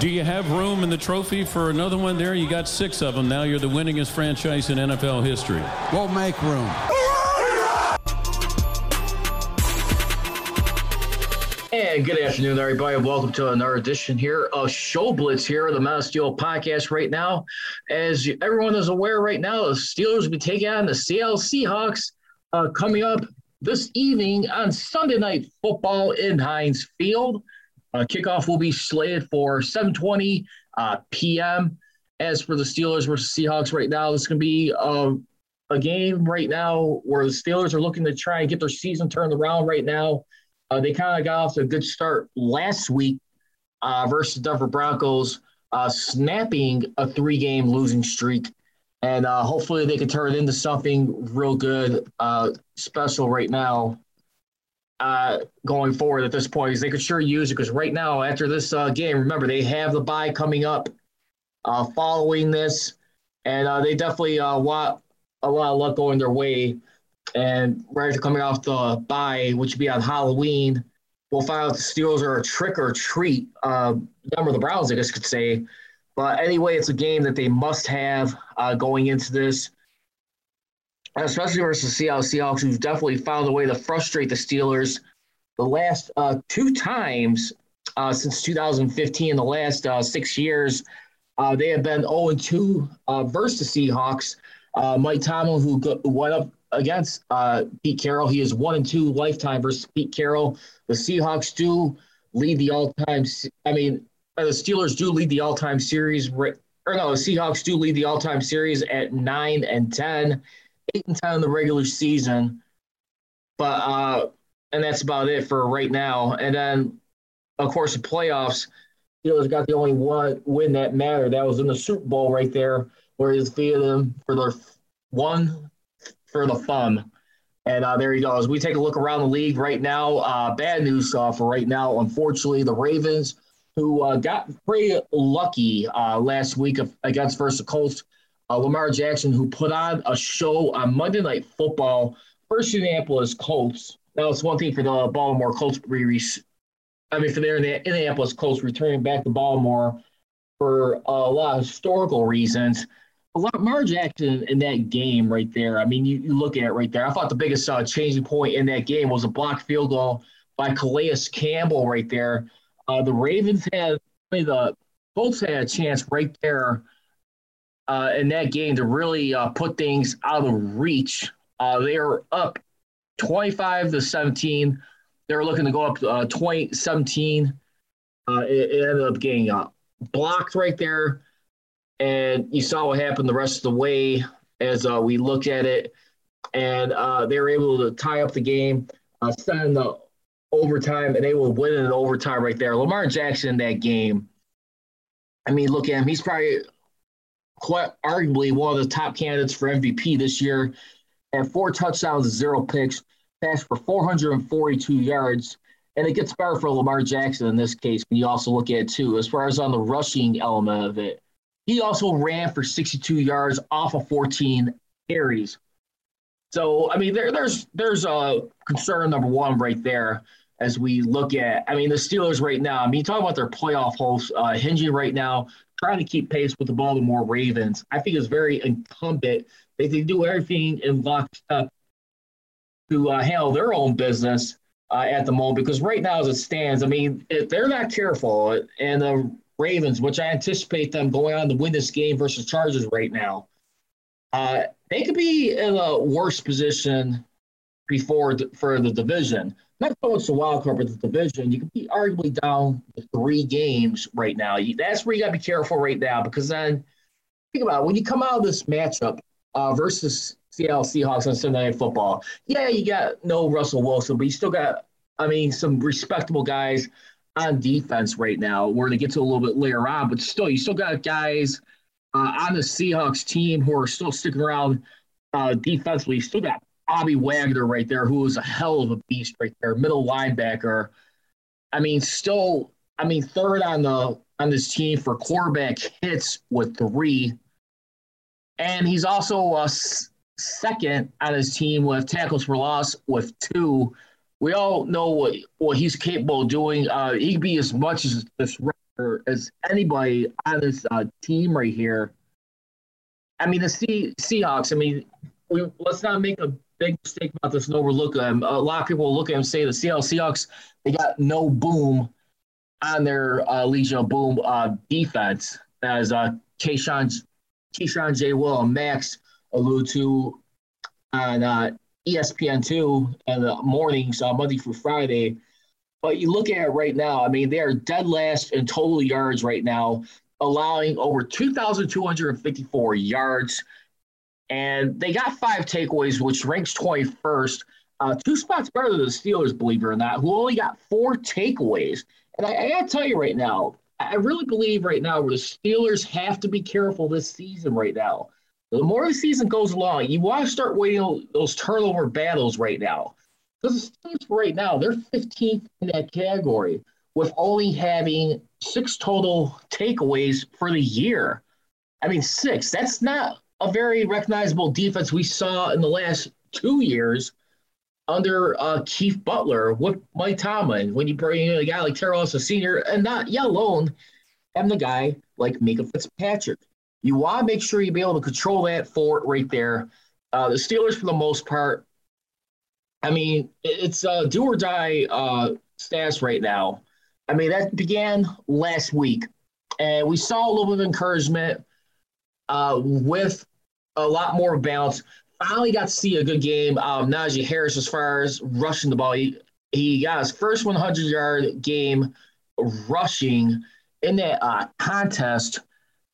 Do you have room in the trophy for another one there? You got six of them now. You're the winningest franchise in NFL history. We'll make room. And good afternoon, everybody. Welcome to another edition here of Show Blitz here, the Mouse Steel podcast right now. As everyone is aware right now, the Steelers will be taking on the Seattle Seahawks uh, coming up this evening on Sunday Night Football in Heinz Field. Uh, kickoff will be slated for 7.20 uh, p.m. As for the Steelers versus Seahawks right now, this to be uh, a game right now where the Steelers are looking to try and get their season turned around right now. Uh, they kind of got off to a good start last week uh, versus Denver Broncos, uh, snapping a three game losing streak. And hopefully they can turn it into something real good, special right now uh, going forward at this point. Because they could sure use it. Because right now, after this game, remember, they have the bye coming up following this. And they definitely want a lot of luck going their way. And right after coming off the bye, which would be on Halloween, we'll find out the Steelers are a trick or treat. Uh, number the Browns, I guess, could say. But anyway, it's a game that they must have uh, going into this, especially versus Seattle Seahawks, who've definitely found a way to frustrate the Steelers the last uh, two times uh, since 2015. The last uh, six years, uh, they have been 0 2 uh, versus the Seahawks. Mike Tomlin, who go- went up against uh, Pete Carroll. He is one and two lifetime versus Pete Carroll. The Seahawks do lead the all-time. I mean, the Steelers do lead the all-time series. Or no, the Seahawks do lead the all-time series at nine and ten, eight and ten in the regular season. But uh, and that's about it for right now. And then, of course, the playoffs. Steelers got the only one win that mattered. That was in the Super Bowl right there, where he defeated them for their one for the fun. And uh, there he goes. We take a look around the league right now. Uh, bad news uh, for right now. Unfortunately, the Ravens, who uh, got pretty lucky uh, last week against versus the Colts, uh, Lamar Jackson, who put on a show on Monday Night Football versus Indianapolis Colts. Now, it's one thing for the Baltimore Colts. I mean, for their Indianapolis Colts returning back to Baltimore for a lot of historical reasons. Lamar Jackson in that game right there. I mean, you, you look at it right there. I thought the biggest uh, changing point in that game was a blocked field goal by Calais Campbell right there. Uh, the Ravens had I mean, the Colts had a chance right there uh, in that game to really uh, put things out of reach. Uh, they were up 25 to 17. They were looking to go up uh, 20 17. Uh, it, it ended up getting blocked right there and you saw what happened the rest of the way as uh, we looked at it. And uh, they were able to tie up the game, uh, send the overtime, and they will win in overtime right there. Lamar Jackson in that game. I mean, look at him. He's probably quite arguably one of the top candidates for MVP this year. Had four touchdowns, zero picks, passed for 442 yards. And it gets better for Lamar Jackson in this case when you also look at it too, as far as on the rushing element of it. He also ran for 62 yards off of 14 carries. So I mean, there, there's there's a concern number one right there as we look at. I mean, the Steelers right now. I mean, talk about their playoff hopes uh, hinging right now, trying to keep pace with the Baltimore Ravens. I think it's very incumbent they can do everything in lockstep to uh, handle their own business uh, at the moment. Because right now, as it stands, I mean, if they're not careful and the Ravens, which I anticipate them going on to win this game versus Chargers right now, uh, they could be in a worse position before the, for the division. Not so much the wild card, but the division. You could be arguably down three games right now. That's where you got to be careful right now because then think about it, when you come out of this matchup uh, versus Seattle Seahawks on Sunday Night Football. Yeah, you got no Russell Wilson, but you still got, I mean, some respectable guys on defense right now. We're going to get to a little bit later on, but still, you still got guys uh, on the Seahawks team who are still sticking around uh, defensively. You still got Bobby Wagner right there, who is a hell of a beast right there, middle linebacker. I mean, still, I mean, third on the on this team for quarterback hits with three, and he's also uh, second on his team with tackles for loss with two. We all know what, what he's capable of doing. Uh, he can be as much as this as anybody on this uh, team right here. I mean, the C- Seahawks. I mean, we let's not make a big mistake about this and overlook them. A lot of people look at him and say the Seattle Seahawks they got no boom on their uh, Legion of Boom uh, defense, as uh, Keyshawn, Keyshawn J. Will and Max allude to on uh, ESPN2 in the mornings, uh, Monday through Friday. But you look at it right now, I mean, they are dead last in total yards right now, allowing over 2,254 yards. And they got five takeaways, which ranks 21st. Uh, two spots better than the Steelers, believe it or not, who only got four takeaways. And I, I got to tell you right now, I really believe right now where the Steelers have to be careful this season right now. The more the season goes along, you want to start waiting those turnover battles right now. Because the Steelers right now, they're 15th in that category with only having six total takeaways for the year. I mean, six. That's not a very recognizable defense we saw in the last two years under uh, Keith Butler with Mike Tomlin when you bring in a guy like Teryl Austin Sr. and not yet alone having the guy like Minkah Fitzpatrick. You want to make sure you be able to control that fort right there. Uh, the Steelers, for the most part, I mean, it's a do or die uh, stats right now. I mean, that began last week, and we saw a little bit of encouragement uh, with a lot more bounce finally got to see a good game of Najee Harris as far as rushing the ball. He, he got his first 100 yard game rushing in that uh, contest.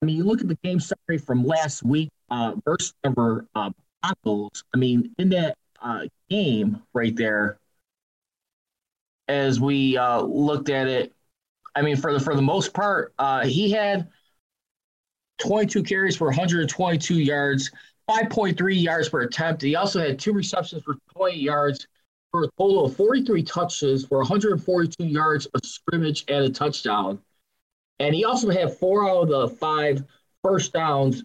I mean, you look at the game summary from last week uh, versus number uh, Broncos. I mean, in that uh, game right there, as we uh, looked at it, I mean, for the for the most part, uh, he had 22 carries for 122 yards. 5.3 yards per attempt. He also had two receptions for 20 yards for a total of 43 touches for 142 yards of scrimmage and a touchdown. And he also had four out of the five first downs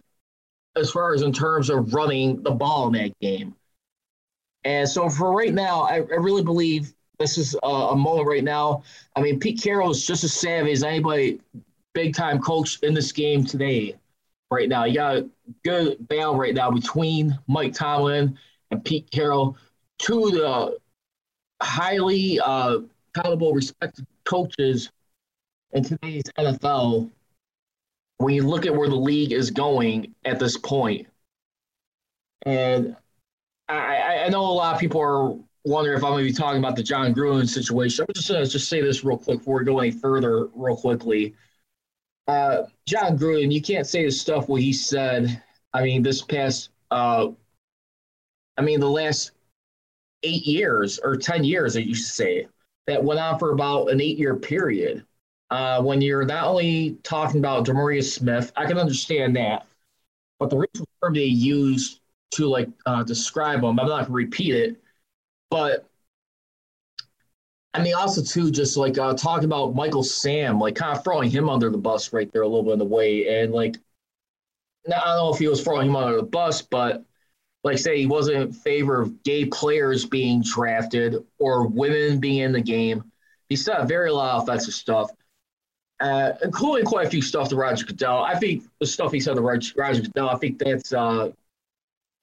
as far as in terms of running the ball in that game. And so for right now, I, I really believe this is a, a, moment right now. I mean, Pete Carroll is just as savvy as anybody big time coach in this game today right now. You got a good battle right now between Mike Tomlin and Pete Carroll, two of the highly uh, accountable, respected coaches in today's NFL. When you look at where the league is going at this point, and I, I know a lot of people are wondering if I'm going to be talking about the Jon Gruden situation. I'm just going to just say this real quick before we go any further, real quickly uh, Jon Gruden, you can't say the stuff what he said. I mean, this past, uh, I mean, the last eight years or 10 years, I used to say, that went on for about an eight year period. Uh, when you're not only talking about DeMaurice Smith, I can understand that, but the term they use to like uh, describe him, I'm not going to repeat it, but I mean, also too, just like uh, talking about Michael Sam, like kind of throwing him under the bus right there a little bit in the way, and like, I don't know if he was throwing him under the bus, but like say he wasn't in favor of gay players being drafted or women being in the game. He said very lot of offensive stuff, uh, including quite a few stuff to Roger Goodell. I think the stuff he said to Roger, Roger Goodell, I think that's uh,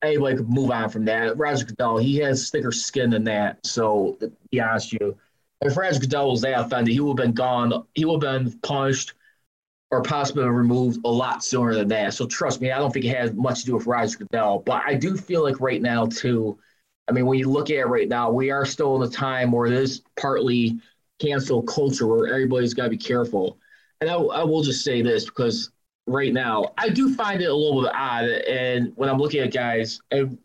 anybody could move on from that. Roger Goodell, he has thicker skin than that. So, to be honest with you if Raj Goodell was that offended, he would have been gone. He would have been punished or possibly removed a lot sooner than that. So trust me, I don't think it has much to do with Raj Goodell. But I do feel like right now, too, I mean, when you look at it right now, we are still in a time where is partly cancel culture where everybody's got to be careful. And I, I will just say this because right now, I do find it a little bit odd. And when I'm looking at guys and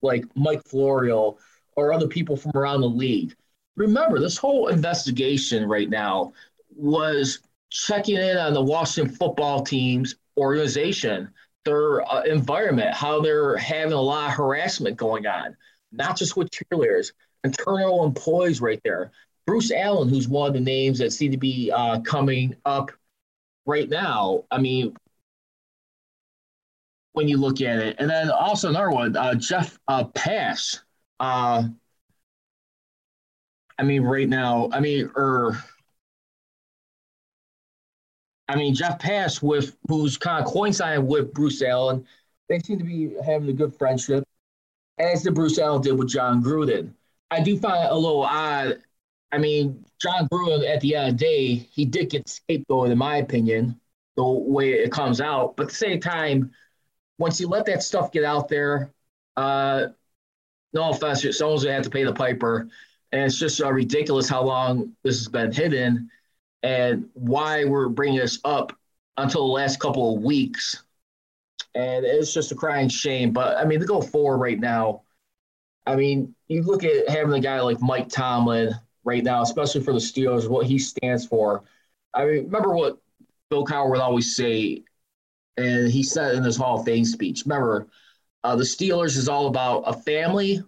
like Mike Florio or other people from around the league, remember, this whole investigation right now was checking in on the Washington football team's organization, their uh, environment, how they're having a lot of harassment going on, not just with cheerleaders, internal employees right there. Bruce Allen, who's one of the names that seem to be uh, coming up right now. I mean, when you look at it, and then also another one, uh, Jeff uh, Pash. Uh, I mean, right now, I mean, or I mean, Jeff Pash with who's kind of coinciding with Bruce Allen. They seem to be having a good friendship, as the Bruce Allen did with Jon Gruden. I do find it a little odd. I mean, Jon Gruden at the end of the day, he did get scapegoated, in my opinion, the way it comes out. But at the same time, once you let that stuff get out there, uh, no offense, someone's gonna have to pay the piper, and it's just uh, ridiculous how long this has been hidden and why we're bringing this up until the last couple of weeks. And it's just a crying shame. But I mean, to go forward right now, I mean, you look at having a guy like Mike Tomlin right now, especially for the Steelers, what he stands for. I mean, remember what Bill Cowher would always say, and he said in his Hall of Fame speech. Remember, uh, the Steelers is all about a family,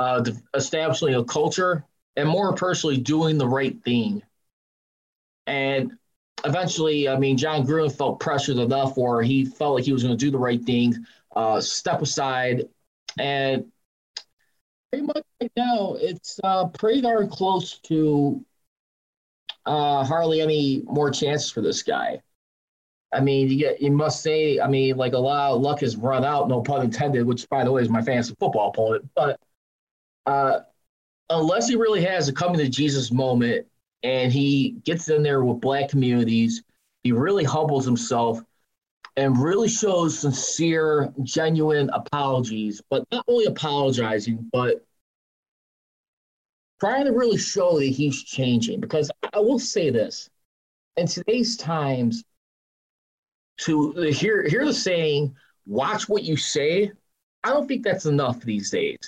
uh, establishing a culture, and more personally, doing the right thing. And eventually, I mean, Jon Gruden felt pressured enough where he felt like he was going to do the right thing, uh, step aside, and pretty much right now, it's uh, pretty darn close to uh, hardly any more chances for this guy. I mean, you, get, you must say, I mean, like a lot of luck has run out, no pun intended, which, by the way, is my fantasy football opponent. But uh, unless he really has a coming to Jesus moment and he gets in there with black communities. He really humbles himself and really shows sincere, genuine apologies, but not only apologizing, but trying to really show that he's changing. Because I will say this in today's times, to hear, hear the saying, watch what you say, I don't think that's enough these days.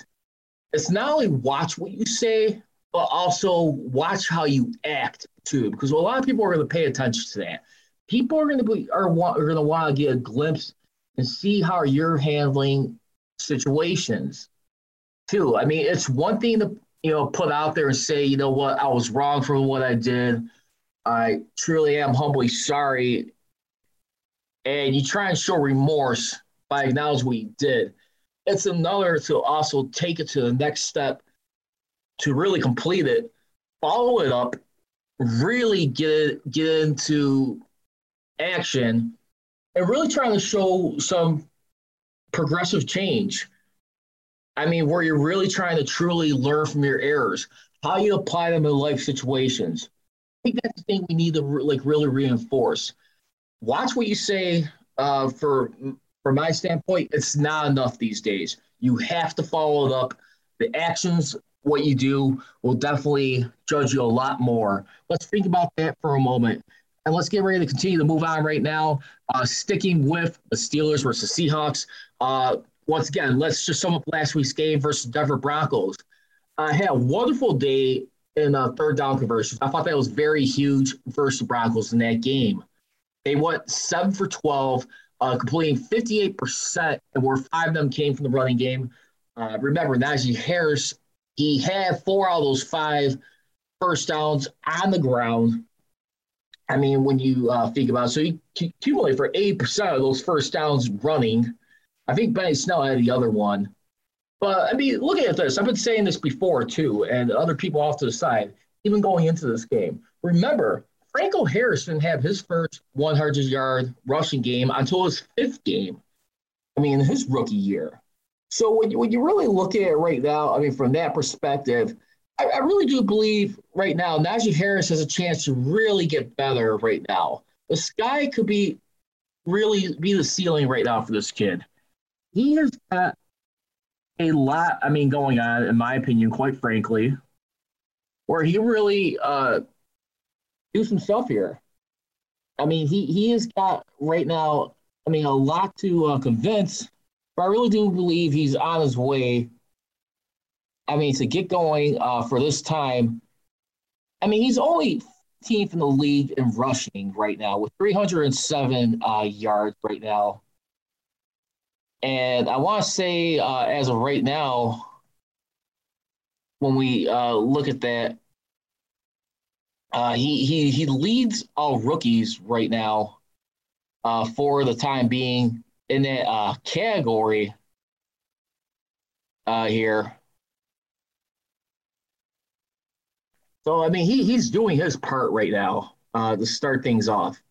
It's not only watch what you say, but also watch how you act too, because a lot of people are going to pay attention to that. People are going to be are, are going to want to get a glimpse and see how you're handling situations too. I mean, it's one thing to you know put out there and say, you know what, I was wrong for what I did. I truly am humbly sorry. And you try and show remorse by acknowledging what you did. It's another to also take it to the next step to really complete it, follow it up, really get it get into action, and really trying to show some progressive change. I mean, where you're really trying to truly learn from your errors, how you apply them in life situations. I think that's the thing we need to like really reinforce. Watch what you say. Uh, for from my standpoint, it's not enough these days. You have to follow it up. The actions what you do will definitely judge you a lot more. Let's think about that for a moment. And let's get ready to continue to move on right now. Uh, sticking with the Steelers versus Seahawks. Uh, once again, let's just sum up last week's game versus Denver Broncos. I had a wonderful day in uh, third down conversions. I thought that was very huge versus the Broncos in that game. They went seven for 12, uh, completing 58%, and where five of them came from the running game. Uh, remember, Najee Harris he had four out of those five first downs on the ground. I mean, when you uh, think about it, so he accumulated for 80% of those first downs running. I think Benny Snell had the other one. But I mean, look at this. I've been saying this before too, and other people off to the side, even going into this game. Remember, Franco Harris didn't have his first 100 yard rushing game until his fifth game. I mean, his rookie year. So when you, when you really look at it right now, I mean, from that perspective, I, I really do believe right now Najee Harris has a chance to really get better right now. The sky could be really be the ceiling right now for this kid. He has got a lot, I mean, going on, in my opinion, quite frankly, where he really uh, do some stuff here. I mean, he he has got right now, I mean, a lot to uh, convince but I really do believe he's on his way. I mean, to get going uh, for this time I mean, he's only 15th in the league in rushing right now with 307 uh, yards right now. And I want to say, uh, as of right now, when we uh, look at that, uh, he he he leads all rookies right now uh, for the time being in that uh, category uh, here. So I mean, he he's doing his part right now uh, to start things off.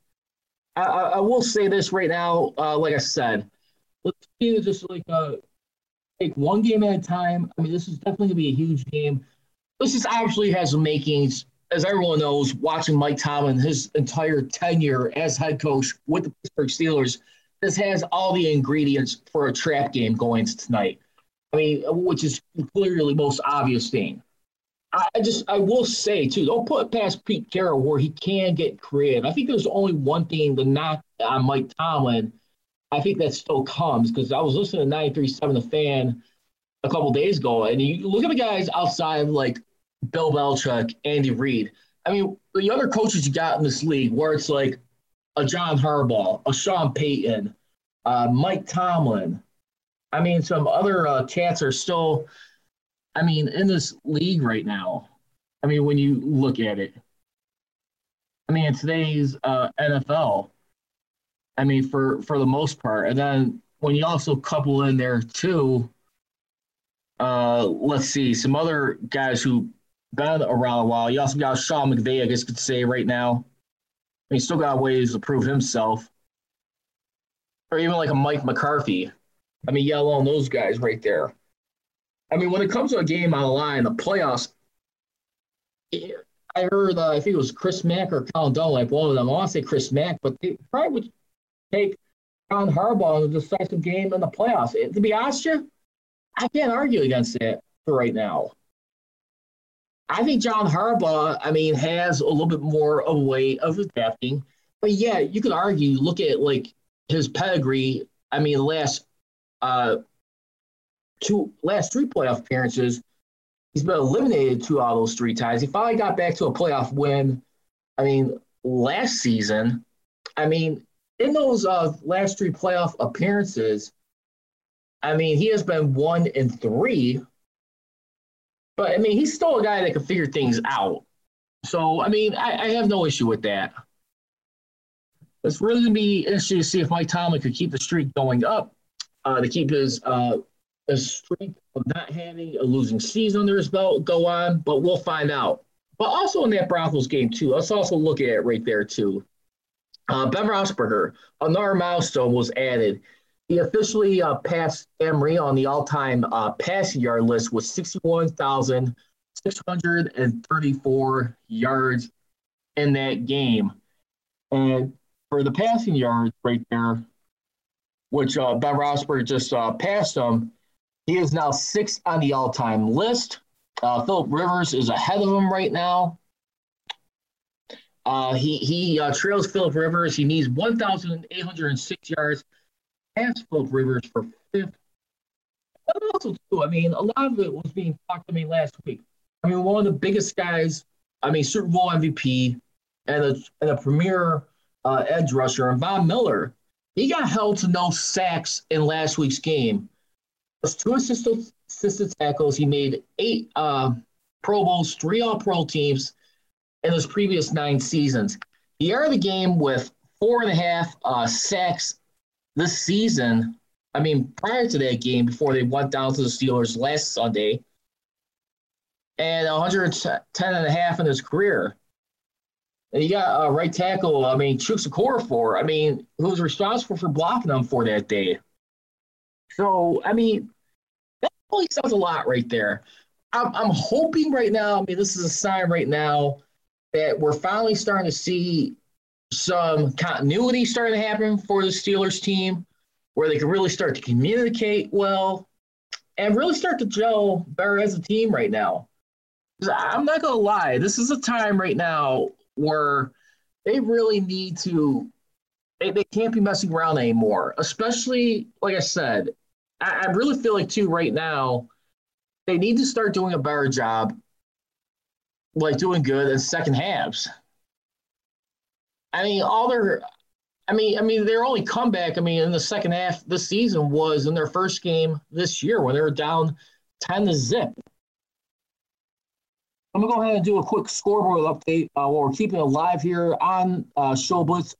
I, I, I will say this right now, uh, like I said, let's see, just like uh, take one game at a time. I mean, this is definitely gonna be a huge game. This is obviously has some makings, as everyone knows. Watching Mike Tomlin his entire tenure as head coach with the Pittsburgh Steelers, this has all the ingredients for a trap game going tonight. I mean, which is clearly the most obvious thing. I just I will say too, don't put past Pete Carroll where he can get creative. I think there's only one thing to knock on Mike Tomlin. I think that still comes because I was listening to 93.7 The Fan a couple days ago, and you look at the guys outside like Bill Belichick, Andy Reid. I mean, the other coaches you got in this league, where it's like a John Harbaugh, a Sean Payton, uh, Mike Tomlin. I mean, some other uh, cats are still I mean, in this league right now, I mean, when you look at it, I mean, in today's uh, NFL, I mean, for for the most part, and then when you also couple in there too, uh, let's see, some other guys who been around a while. You also got Sean McVay, I guess you could say right now. Mean, still got ways to prove himself, or even like a Mike McCarthy. I mean, yeah, along those guys right there. I mean, when it comes to a game on the line, the playoffs, I heard, uh, I think it was Chris Mack or Colin Dunlap, one of them. I want to say Chris Mack, but they probably would take John Harbaugh in a decisive game in the playoffs. To be honest with you, I can't argue against that for right now. I think John Harbaugh, I mean, has a little bit more of a way of adapting. But yeah, you could argue, look at like his pedigree. I mean, last uh, two last three playoff appearances, he's been eliminated two out of those three times. He finally got back to a playoff win. I mean, last season. I mean, in those uh, last three playoff appearances, I mean, he has been one in three. But I mean, he's still a guy that can figure things out. So I mean, I, I have no issue with that. It's really gonna be interesting to see if Mike Tomlin could keep the streak going up, uh, to keep his uh, a streak of not having a losing season under his belt go on, but we'll find out. But also in that Broncos game too, let's also look at it right there too. Uh, Ben Roethlisberger, another milestone was added. He officially uh, passed Emery on the all-time uh, passing yard list with 61,634 yards in that game. And for the passing yards right there, which uh, Ben Roethlisberger just uh, passed him, he is now sixth on the all time list. Uh, Philip Rivers is ahead of him right now. Uh, he he uh, trails Philip Rivers. He needs 1,806 yards past Philip Rivers for fifth. But also, too, I mean, a lot of it was being talked to me last week. I mean, one of the biggest guys, I mean, Super Bowl MVP and a, and a premier uh, edge rusher, and Von Miller, he got held to no sacks in last week's game two assisted, assisted tackles. He made eight uh, Pro Bowls, three All Pro teams in his previous nine seasons. He entered the game with four and a half uh, sacks this season. I mean, prior to that game, before they went down to the Steelers last Sunday, and 110 and a half in his career. And you got a right tackle, I mean, Chuks Okorafor, I mean, who's responsible for blocking them for that day. So, I mean, that really sounds a lot right there. I'm, I'm hoping right now, I mean, this is a sign right now that we're finally starting to see some continuity starting to happen for the Steelers team where they can really start to communicate well and really start to gel better as a team right now. I'm not going to lie, this is a time right now where they really need to, they, they can't be messing around anymore, especially, like I said, I, I really feel like too right now they need to start doing a better job like doing good in second halves. I mean, all their, I mean, I mean, their only comeback, I mean, in the second half this season was in their first game this year when they were down ten to zip. I'm gonna go ahead and do a quick scoreboard update uh, while we're keeping it live here on uh,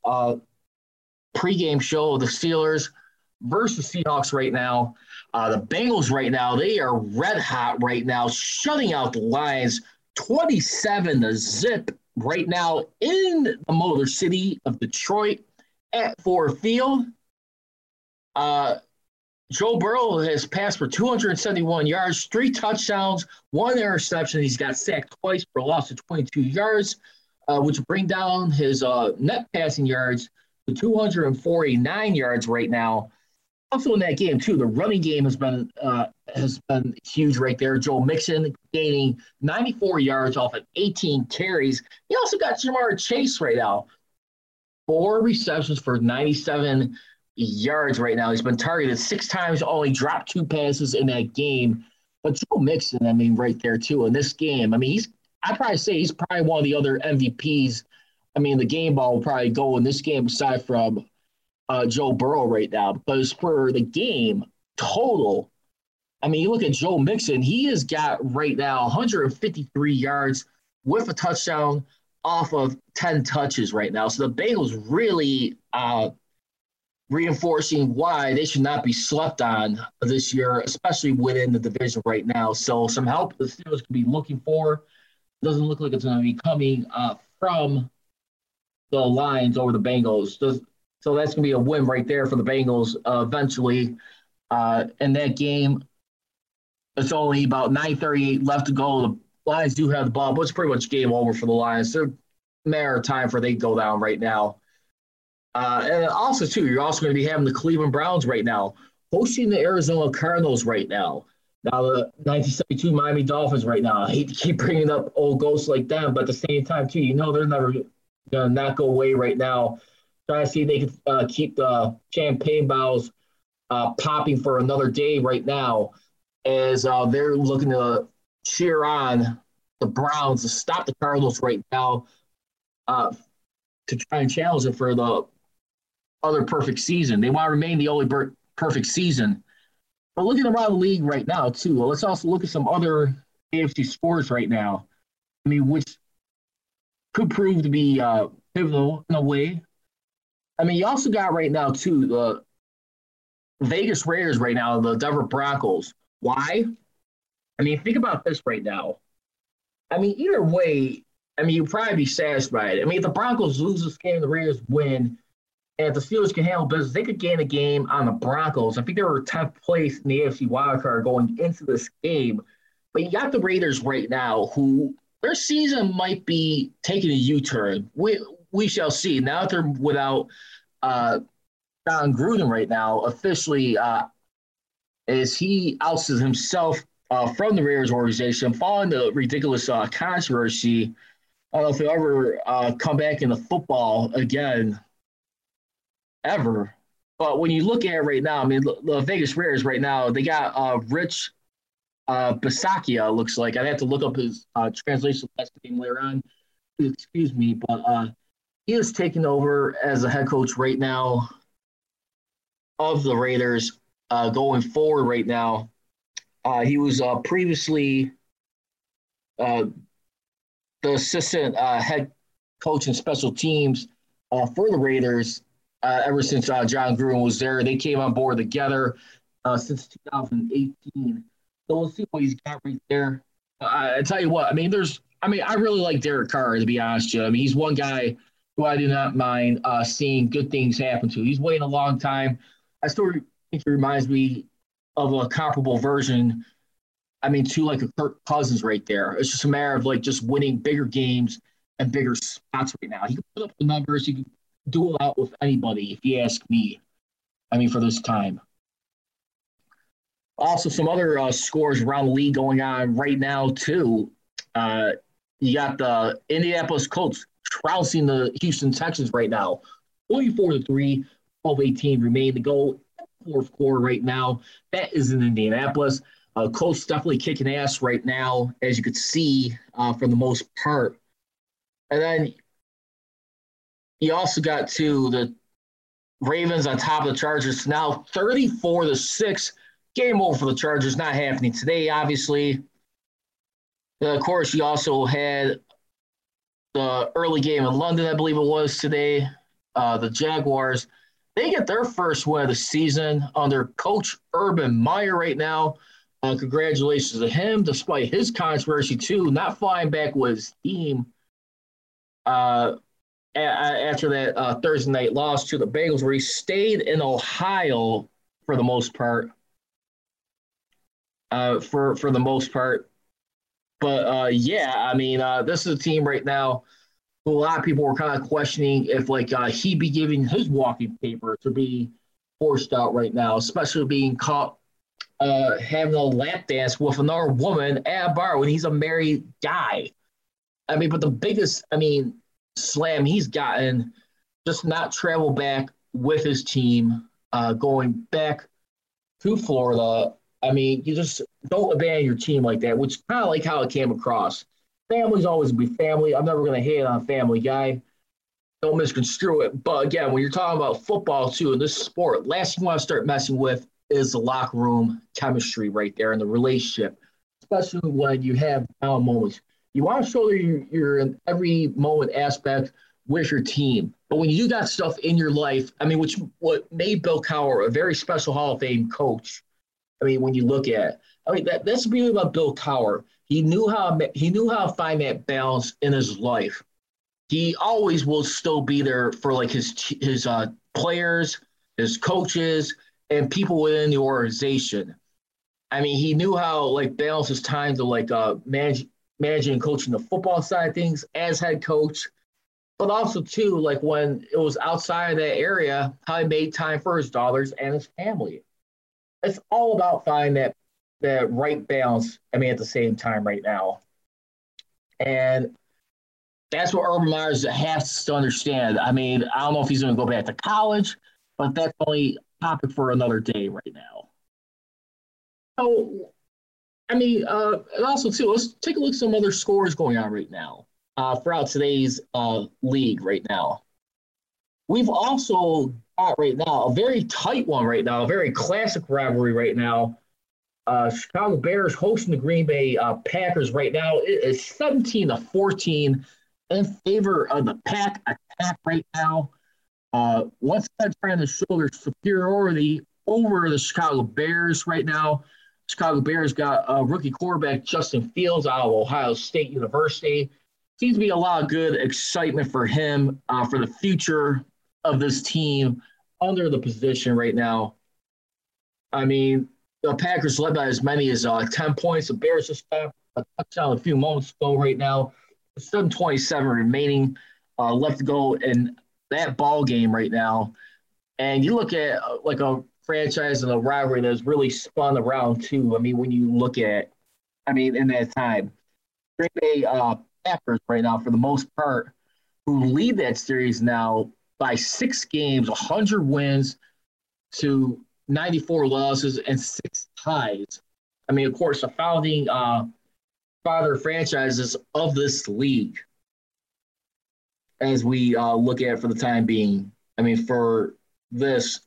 uh, pregame show of the Steelers versus Seahawks right now. Uh, the Bengals right now, they are red hot right now, shutting out the Lions 27 to zip right now in the Motor City of Detroit at Ford Field. Uh, Joe Burrow has passed for 271 yards, three touchdowns, one interception. He's got sacked twice for a loss of 22 yards, uh, which bring down his uh, net passing yards to 249 yards right now. Also in that game too, the running game has been uh, has been huge right there. Joe Mixon gaining 94 yards off of 18 carries. He also got Ja'Marr Chase right now, four receptions for 97 yards right now. He's been targeted six times, only dropped two passes in that game. But Joe Mixon, I mean, right there too in this game. I mean, he's I'd probably say he's probably one of the other MVPs. I mean, the game ball will probably go in this game aside from uh, Joe Burrow right now because for the game total, I mean, you look at Joe Mixon, he has got right now 153 yards with a touchdown off of 10 touches right now. So the Bengals really uh, reinforcing why they should not be slept on this year, especially within the division right now. So some help the Steelers could be looking for. Doesn't look like it's going to be coming uh, from the Lions over the Bengals. Does, so that's going to be a win right there for the Bengals uh, eventually. Uh, in that game, it's only about 9:38 left to go. The Lions do have the ball, but it's pretty much game over for the Lions. They're matter of time for they go down right now. Uh, and also, too, you're also going to be having the Cleveland Browns right now, hosting the Arizona Cardinals right now. Now, the 1972 Miami Dolphins right now. I hate to keep bringing up old ghosts like them, but at the same time, too, you know they're never going to not go away right now. Trying to see if they can uh, keep the champagne bottles uh, popping for another day right now as uh, they're looking to cheer on the Browns to stop the Cardinals right now uh, to try and challenge it for the other perfect season. They want to remain the only per- perfect season. But looking around the league right now, too, let's also look at some other AFC sports right now. I mean, which could prove to be uh, pivotal in a way. I mean, you also got right now, too, the Vegas Raiders right now, the Denver Broncos. Why? I mean, think about this right now. I mean, either way, I mean, you'd probably be satisfied. I mean, if the Broncos lose this game, the Raiders win, and if the Steelers can handle business, they could gain a game on the Broncos. I think they were 10th place in the AFC wildcard going into this game. But you got the Raiders right now, who their season might be taking a U-turn. We we shall see. Now that they're without uh, Jon Gruden right now, officially, uh, is he ousted himself uh, from the Raiders organization following the ridiculous uh, controversy. I don't know if he'll ever uh, come back into football again ever. But when you look at it right now, I mean, the Vegas Raiders right now, they got uh, Rich uh, Bisaccia, looks like. I'd have to look up his uh, translation last name later on. Excuse me, but uh, he is taking over as a head coach right now of the Raiders uh, going forward right now. Uh, he was uh, previously uh, the assistant uh, head coach and special teams uh, for the Raiders ever since Jon Gruden was there. They came on board together since 2018. So we'll see what he's got right there. I, I tell you what, I mean, there's, I mean, I really like Derek Carr to be honest. With you. I mean, he's one guy who I do not mind uh, seeing good things happen to. He's waiting a long time. I still think he reminds me of a comparable version. I mean, to like a Kirk Cousins right there. It's just a matter of like just winning bigger games and bigger spots right now. He can put up the numbers. He can duel out with anybody, if you ask me. I mean, for this time. Also, some other uh, scores around the league going on right now, too. Uh, you got the Indianapolis Colts trouncing the Houston Texans right now. 24 to 3, 12 18 remain to go. Fourth quarter right now. That is in Indianapolis. Uh, Colts definitely kicking ass right now, as you could see uh, for the most part. And then you also got to the Ravens on top of the Chargers. Now 34 to 6. Game over for the Chargers, not happening today, obviously. of course, you also had the early game in London, I believe it was today. Uh, the Jaguars, they get their first win of the season under Coach Urban Meyer right now. Uh, congratulations to him, despite his controversy too, not flying back with his team uh, a- after that uh, Thursday night loss to the Bengals, where he stayed in Ohio for the most part. Uh, for for the most part, but uh, yeah, I mean, uh, this is a team right now. A lot of people were kind of questioning if like uh, he be giving his walking paper to be forced out right now, especially being caught uh, having a lap dance with another woman at a bar when he's a married guy. I mean, but the biggest, I mean, slam he's gotten just not travel back with his team, uh, going back to Florida. I mean, you just don't abandon your team like that, which kind of like how it came across. Family's always be family. I'm never going to hate on Family Guy. Don't misconstrue it. But again, when you're talking about football too in this sport, last thing you want to start messing with is the locker room chemistry right there and the relationship, especially when you have down moments. You want to show that you're, you're in every moment aspect with your team. But when you do that stuff in your life, I mean, which what made Bill Cowher a very special Hall of Fame coach. I mean, when you look at, I mean, that, that's the beauty about Bill Cowher. He knew how he knew how to find that balance in his life. He always will still be there for like his his uh, players, his coaches, and people within the organization. I mean, he knew how like balance his time to like uh, manage managing and coaching the football side of things as head coach, but also too like when it was outside of that area, how he made time for his daughters and his family. It's all about finding that that right balance. I mean, at the same time, right now, and that's what Urban Meyer has to understand. I mean, I don't know if he's going to go back to college, but that's only topic for another day right now. So, I mean, uh, and also too, let's take a look at some other scores going on right now uh, throughout today's uh, league right now. We've also got right now a very tight one right now, a very classic rivalry right now. Uh, Chicago Bears hosting the Green Bay uh, Packers right now. It is 17 to 14 in favor of the Pack attack right now. Uh, once again, trying to show their superiority over the Chicago Bears right now. Chicago Bears got a rookie quarterback Justin Fields out of Ohio State University. Seems to be a lot of good excitement for him uh, for the future of this team under the position right now. I mean, the Packers led by as many as uh, 10 points. The Bears just got a touchdown a few moments ago right now. 727 remaining uh, left to go in that ball game right now. And you look at uh, like a franchise and a rivalry that's really spun around too. I mean, when you look at, I mean, in that time, Green Bay uh, Packers right now, for the most part, who lead that series now by six games, 100 wins to 94 losses and six ties. I mean, of course, the founding uh, father franchises of this league as we uh, look at for the time being. I mean, for this.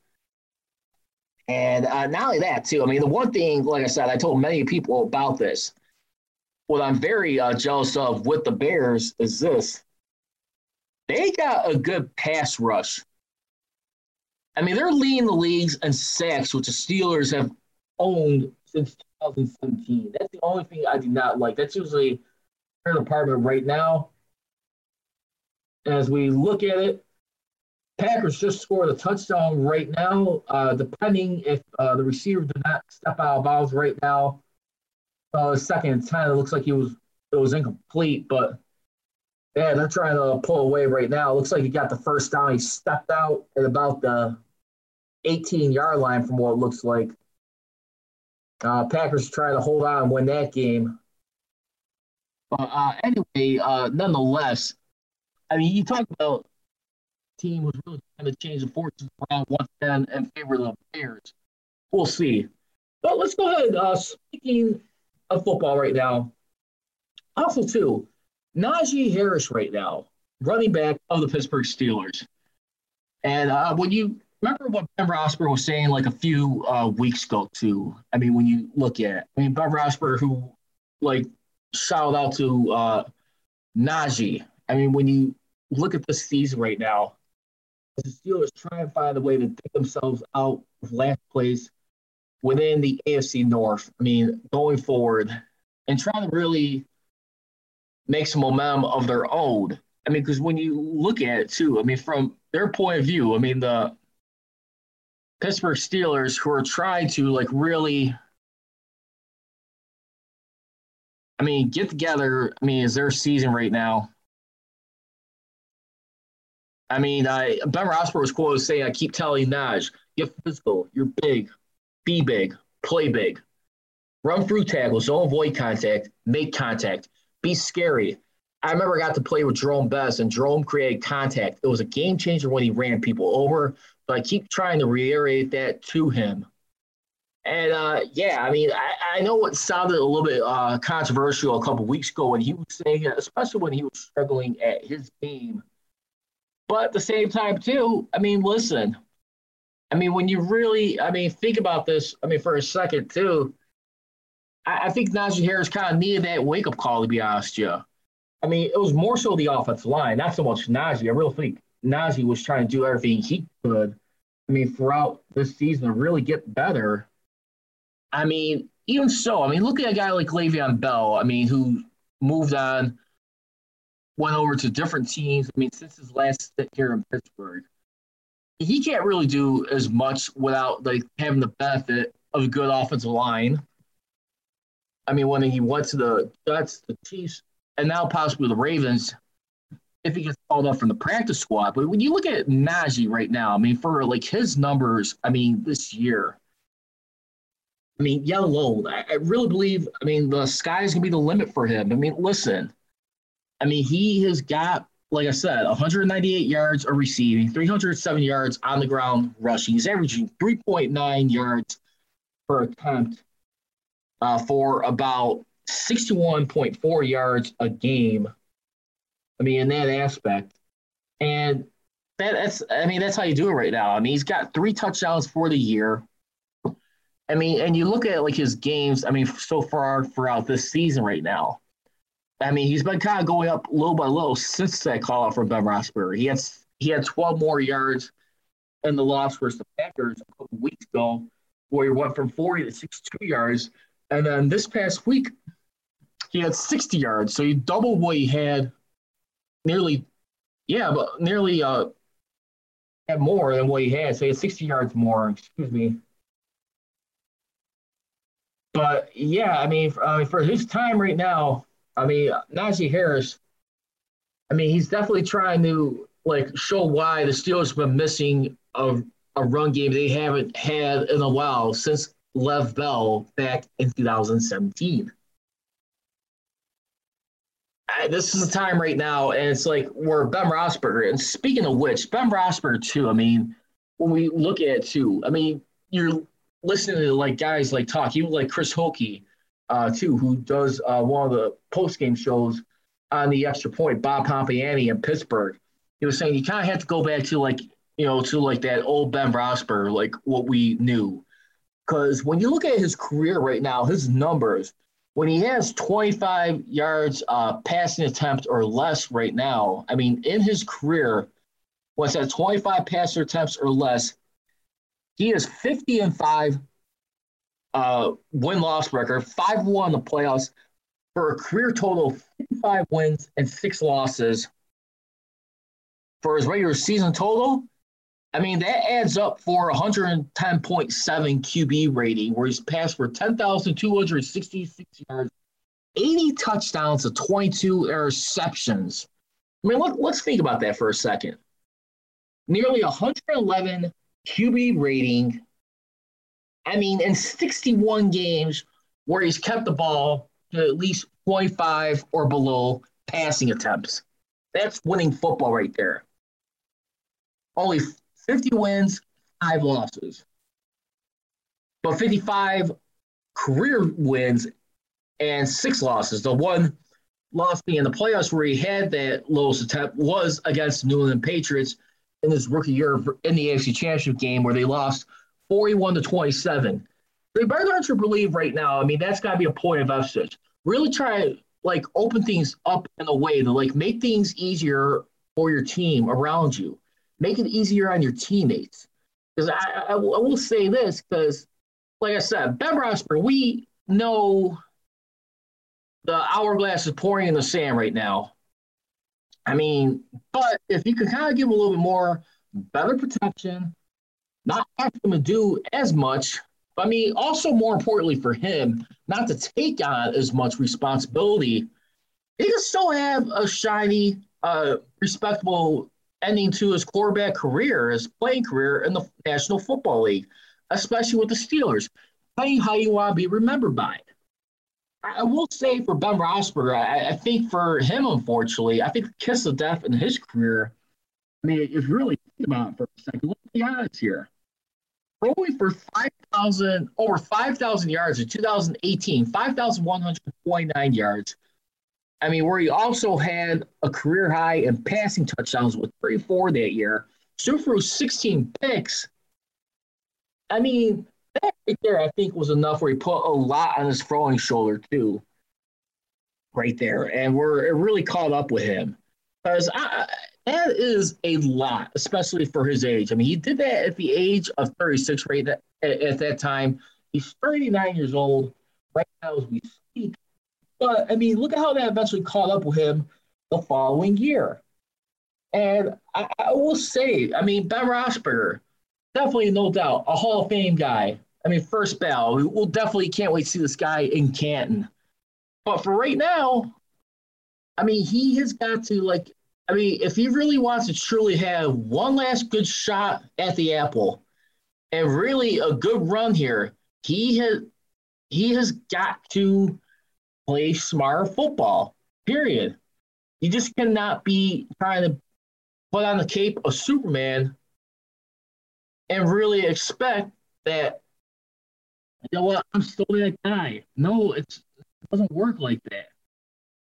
And uh, not only that, too. I mean, the one thing, like I said, I told many people about this. What I'm very uh, jealous of with the Bears is this they got a good pass rush. I mean, they're leading the leagues in sacks, which the Steelers have owned since 2017. That's the only thing I do not like. That's usually their department right now. As we look at it, Packers just scored a touchdown right now. Uh, depending if uh, the receiver did not step out of bounds right now, uh, second ten, it looks like he was it was incomplete. But yeah, they're trying to pull away right now. It looks like he got the first down. He stepped out at about the 18 yard line, from what it looks like. Uh, Packers try to hold on and win that game. But uh, anyway, uh, nonetheless, I mean, you talk about team was really trying to change the fortunes around once again in favor of the Bears. We'll see. But let's go ahead. Uh, speaking of football right now, also too, Najee Harris right now, running back of the Pittsburgh Steelers. And uh, when you remember what Ben Roethlisberger was saying like a few uh, weeks ago too. I mean, when you look at, it, I mean, Ben Roethlisberger who like shout out to uh, Najee. I mean, when you look at this season right now, the Steelers try and find a way to take themselves out of last place within the AFC North. I mean, going forward and trying to really make some momentum of their own. I mean, because when you look at it too, I mean, from their point of view, I mean, the Pittsburgh Steelers who are trying to like really, I mean, get together. I mean, is their season right now? I mean, I Ben Roethlisberger was quoted saying, "I keep telling Naj, get physical. You're big, be big, play big, run through tackles, don't avoid contact, make contact, be scary." I remember I got to play with Jerome Bettis, and Jerome created contact. It was a game changer when he ran people over. But I keep trying to reiterate that to him. And uh, yeah, I mean, I, I know it sounded a little bit uh, controversial a couple weeks ago when he was saying especially when he was struggling at his game. But at the same time, too, I mean, listen, I mean, when you really, I mean, think about this, I mean, for a second, too, I, I think Najee Harris kind of needed that wake up call, to be honest, with you. I mean, it was more so the offensive line, not so much Najee. I really think Najee was trying to do everything he could. I mean, throughout this season to really get better. I mean, even so, I mean, look at a guy like Le'Veon Bell. I mean, who moved on, went over to different teams. I mean, since his last stint here in Pittsburgh, he can't really do as much without like having the benefit of a good offensive line. I mean, when he went to the Jets, the Chiefs, and now possibly the Ravens, if he gets called up from the practice squad. But when you look at Najee right now, I mean, for like his numbers, I mean, this year, I mean, yeah, alone, I, I really believe, I mean, the sky is going to be the limit for him. I mean, listen, I mean, he has got, like I said, 198 yards of receiving, 307 yards on the ground rushing. He's averaging 3.9 yards per attempt uh, for about 61.4 yards a game I mean, in that aspect. And that, that's, I mean, that's how you do it right now. I mean, he's got three touchdowns for the year. I mean, and you look at like his games, I mean, so far throughout this season right now. I mean, he's been kind of going up little by little since that call out from Ben Roethlisberger. He has he had 12 more yards in the loss versus the Packers a couple weeks ago, where he went from 40 to 62 yards. And then this past week, he had 60 yards. So he doubled what he had nearly, yeah, but nearly uh, had more than what he had. So he had 60 yards more, excuse me. But yeah, I mean, uh, for his time right now, I mean, Najee Harris, I mean, he's definitely trying to like show why the Steelers have been missing a, a run game they haven't had in a while since Le'Veon Bell back in 2017. This is the time right now, and it's like we're Ben Roethlisberger. And speaking of which, Ben Roethlisberger too. I mean, when we look at it too, I mean, you're listening to like guys like talk, even like Chris Hoke, uh, too, who does uh, one of the post game shows on the Extra Point, Bob Pompeani in Pittsburgh. He was saying you kind of have to go back to like you know to like that old Ben Roethlisberger, like what we knew, because when you look at his career right now, his numbers when he has 25 yards uh, passing attempt or less right now, I mean, in his career, what's that 25 passing attempts or less, he is 50 and 5 uh, win loss record, 5 1 in the playoffs for a career total of 55 wins and 6 losses. For his regular season total, I mean, that adds up for 110.7 QB rating, where he's passed for 10,266 yards, 80 touchdowns to 22 interceptions. I mean, look, let's think about that for a second. Nearly 111 QB rating. I mean, in 61 games where he's kept the ball to at least 25 or below passing attempts. That's winning football right there. Only 50 wins, five losses. But 55 career wins and six losses. The one loss being in the playoffs where he had that lowest attempt was against New England Patriots in his rookie year in the AFC Championship game where they lost 41 to 27. They better learn to believe right now. I mean, that's got to be a point of emphasis. Really try to like open things up in a way to like make things easier for your team around you. Make it easier on your teammates. Because I, I, I will say this because, like I said, Ben Roethlisberger, we know the hourglass is pouring in the sand right now. I mean, but if you could kind of give a little bit more, better protection, not ask him to do as much. I mean, also more importantly for him, not to take on as much responsibility. He can still have a shiny, uh, respectable ending to his quarterback career, his playing career in the National Football League, especially with the Steelers. You how you want to be remembered by. I will say for Ben Roethlisberger, I, I, think for him, unfortunately, I think the kiss of death in his career. I mean, if you really think about it for a second, let's be honest here. Throwing for 5,000, over 5,000 yards in 2018, 5,129 yards. I mean, where he also had a career high in passing touchdowns with 34 that year, still threw 16 picks. I mean, that right there, I think, was enough where he put a lot on his throwing shoulder, too. Right there. And we're really caught up with him. Because that is a lot, especially for his age. I mean, he did that at the age of 36 right at, at that time. He's 39 years old right now as we speak. But, I mean, look at how that eventually caught up with him the following year. And I, I will say, I mean, Ben Roethlisberger, definitely, no doubt, a Hall of Fame guy. I mean, first bell. We'll definitely can't wait to see this guy in Canton. But for right now, I mean, he has got to like. I mean, if he really wants to truly have one last good shot at the apple, and really a good run here, he has he has got to play smart football. Period. You just cannot be trying to put on the cape of Superman and really expect that you know what? I'm still that guy. No, it's, it doesn't work like that.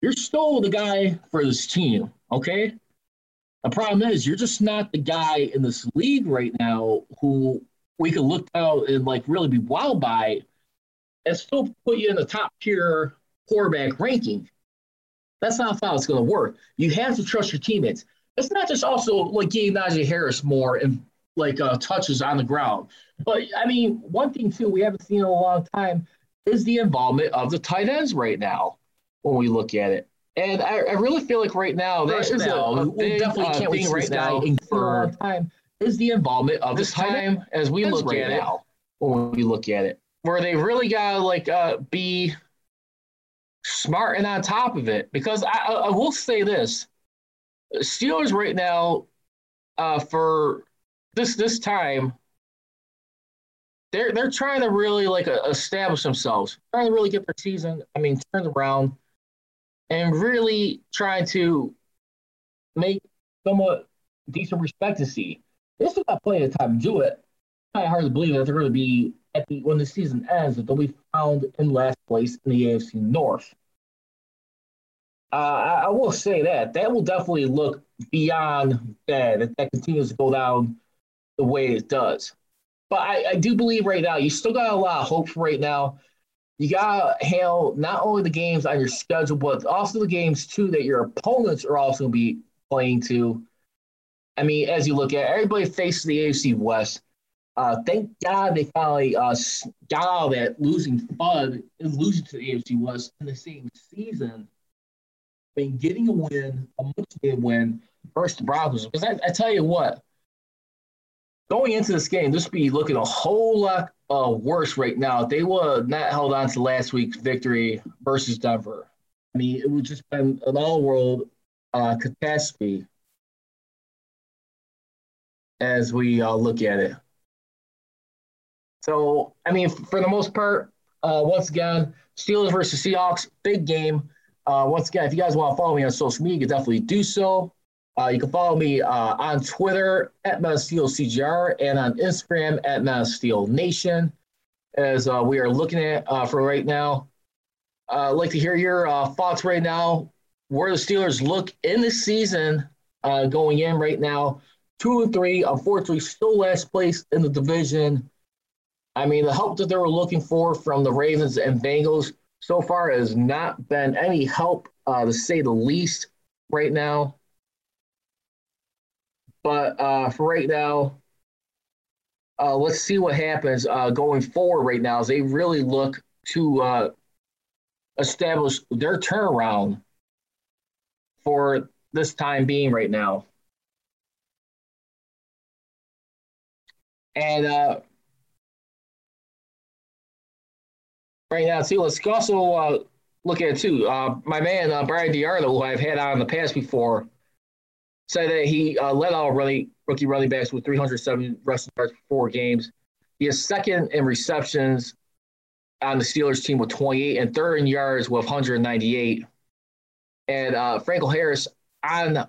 You're still the guy for this team, okay? The problem is you're just not the guy in this league right now who we can look out and like really be wowed by and still put you in the top tier quarterback ranking. That's not how it's going to work. You have to trust your teammates. It's not just also like getting Najee Harris more and like uh, touches on the ground. But I mean, one thing too we haven't seen in a long time is the involvement of the tight ends right now when we look at it. And I, I really feel like right now there is a, a big, definitely uh, can't wait right now for a long time is the involvement of this time as we look right at it when we look at it where they really gotta like uh, be smart and on top of it because I, I will say this Steelers right now uh, for this this time they're they're trying to really like uh, establish themselves, trying to really get their season. I mean, turned around, and really trying to make somewhat decent respect to see. This is not plenty of time to do it. Kind of hard to believe that they're going to be at the when the season ends that they'll be found in last place in the AFC North. Uh, I, I, will say that that will definitely look beyond bad if that continues to go down the way it does. But I, I do believe right now you still got a lot of hope for right now. You got to handle not only the games on your schedule, but also the games too that your opponents are also to be playing to. I mean, as you look at everybody faces the AFC West. Uh, thank God they finally uh, got out of that losing fud and losing to the AFC West in the same season. Mean, getting a win, a much needed win versus the Broncos. Because I, I tell you what, going into this game, this would be looking a whole lot uh, worse right now. They would not held on to last week's victory versus Denver. I mean, it would just been an all-world uh, catastrophe as we uh, look at it. So, I mean, for the most part, uh, once again, Steelers versus Seahawks, big game. Uh, once again, if you guys want to follow me on social media, you can definitely do so. Uh, you can follow me uh, on Twitter at MetaSteelCGR and on Instagram at MetaSteelNation. as uh, we are looking at uh, for right now. Uh, I'd like to hear your uh, thoughts right now. Where the Steelers look in the season going in right now, two and three. Unfortunately, still last place in the division. I mean, the help that they were looking for from the Ravens and Bengals so far has not been any help, uh, to say the least, right now. But uh, for right now, uh, let's see what happens uh, going forward right now as they really look to uh, establish their turnaround for this time being right now. And right now, too, let's also uh, look at it too. Uh, my man, uh, Bryan DeArdo, who I've had on in the past before, said that he uh, led all rookie running backs with 307 rushing yards for four games. He is second in receptions on the Steelers team with 28 and third in yards with 198. And uh, Franco Harris on, uh,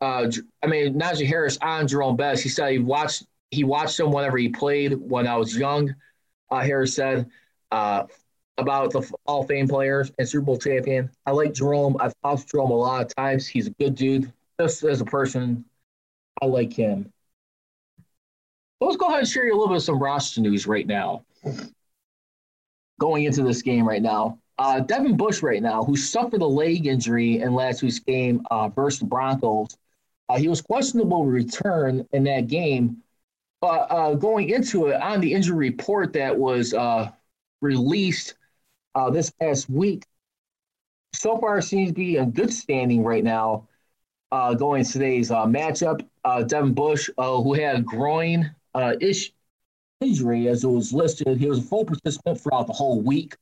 I mean, Najee Harris on Jerome Bettis. He said he watched he watched him whenever he played when I was young. Uh, Harris said uh, about the Hall of Fame players and Super Bowl champion. I like Jerome. I've talked to Jerome a lot of times. He's a good dude. Just as a person, I like him. Let's go ahead and share you a little bit of some roster news right now. Going into this game right now, uh, Devin Bush right now, who suffered a leg injury in last week's game uh, versus the Broncos, uh, he was questionable return in that game. But uh, going into it on the injury report that was uh, released uh, this past week, so far seems to be in good standing right now. going to today's matchup, Devin Bush, who had a groin issue injury, as it was listed, he was a full participant throughout the whole week.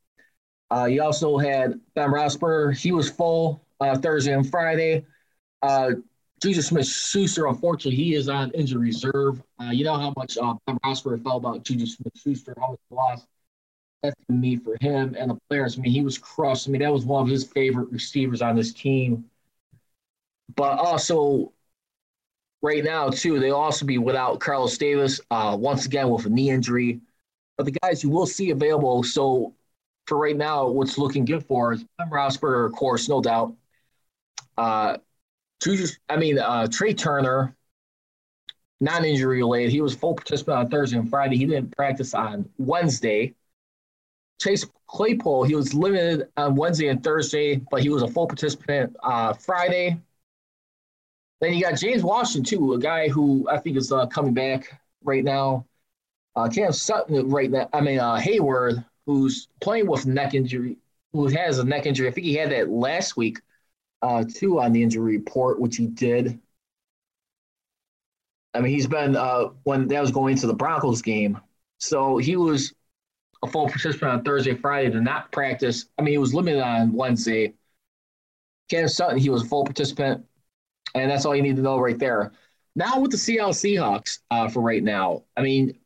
Uh, you also had Ben Roethlisberger. He was full uh, Thursday and Friday. Juju Smith Schuster, unfortunately, he is on injury reserve. Uh, you know how much uh, Ben Roethlisberger felt about Juju Smith Schuster, how much loss that's me for him and the players. I mean, he was crushed. I mean, that was one of his favorite receivers on this team. But also, right now, too, they'll also be without Carlos Davis, uh, once again with a knee injury. But the guys you will see available, so for right now, what's looking good for is Ben Roethlisberger, of course, no doubt. Uh, I mean, uh, Trai Turner, non-injury related. He was full participant on Thursday and Friday. He didn't practice on Wednesday. Chase Claypool, he was limited on Wednesday and Thursday, but he was a full participant uh, Friday. Then you got James Washington too, a guy who I think is uh, coming back right now. Uh, Cam Sutton right now. I mean uh, Heyward who's playing with neck injury, who has a neck injury. I think he had that last week, uh, too, on the injury report, which he did. I mean, he's been uh, when that was going to the Broncos game, so he was a full participant on Thursday, Friday, did not practice. I mean, he was limited on Wednesday. Cam Sutton, he was a full participant, and that's all you need to know right there. Now with the Seattle Seahawks uh, for right now, I mean,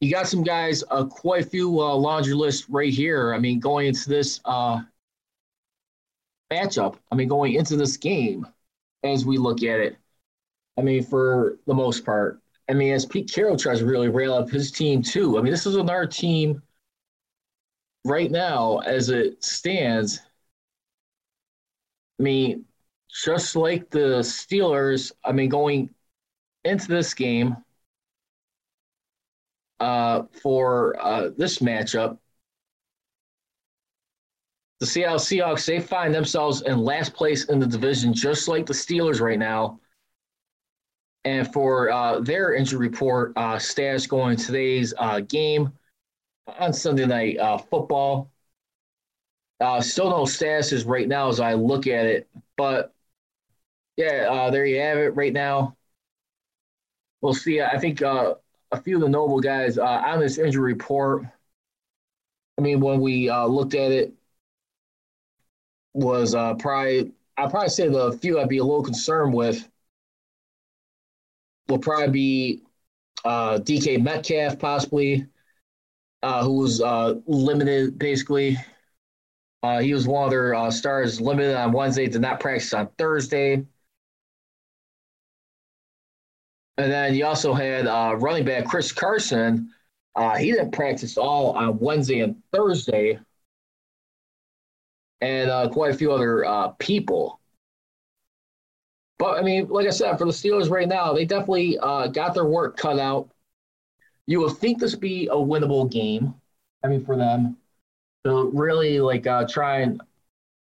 you got some guys, uh, quite a few uh, laundry list right here. I mean, going into this uh, matchup, I mean, going into this game, as we look at it, I mean, for the most part, I mean, as Pete Carroll tries to really rail up his team too. I mean, this is another team right now as it stands. I mean, just like the Steelers, I mean, going into this game, uh, for uh, this matchup. The Seattle Seahawks, they find themselves in last place in the division, just like the Steelers right now. And for uh, their injury report uh, status going today's uh, game on Sunday Night uh, Football, uh, still no statuses right now as I look at it. But yeah, uh, there you have it right now. We'll see. I think a few of the noble guys on this injury report. I mean, when we looked at it, was uh, probably I'd probably say the few I'd be a little concerned with will probably be uh, DK Metcalf, possibly, uh, who was uh, limited basically. Uh, he was one of their uh, stars, limited on Wednesday, did not practice on Thursday. And then you also had running back Chris Carson, he didn't practice all on Wednesday and Thursday, and uh, quite a few other uh, people. But I mean, like I said, for the Steelers right now, they definitely uh, got their work cut out. You would think this be a winnable game. I mean, for them to really like uh, try and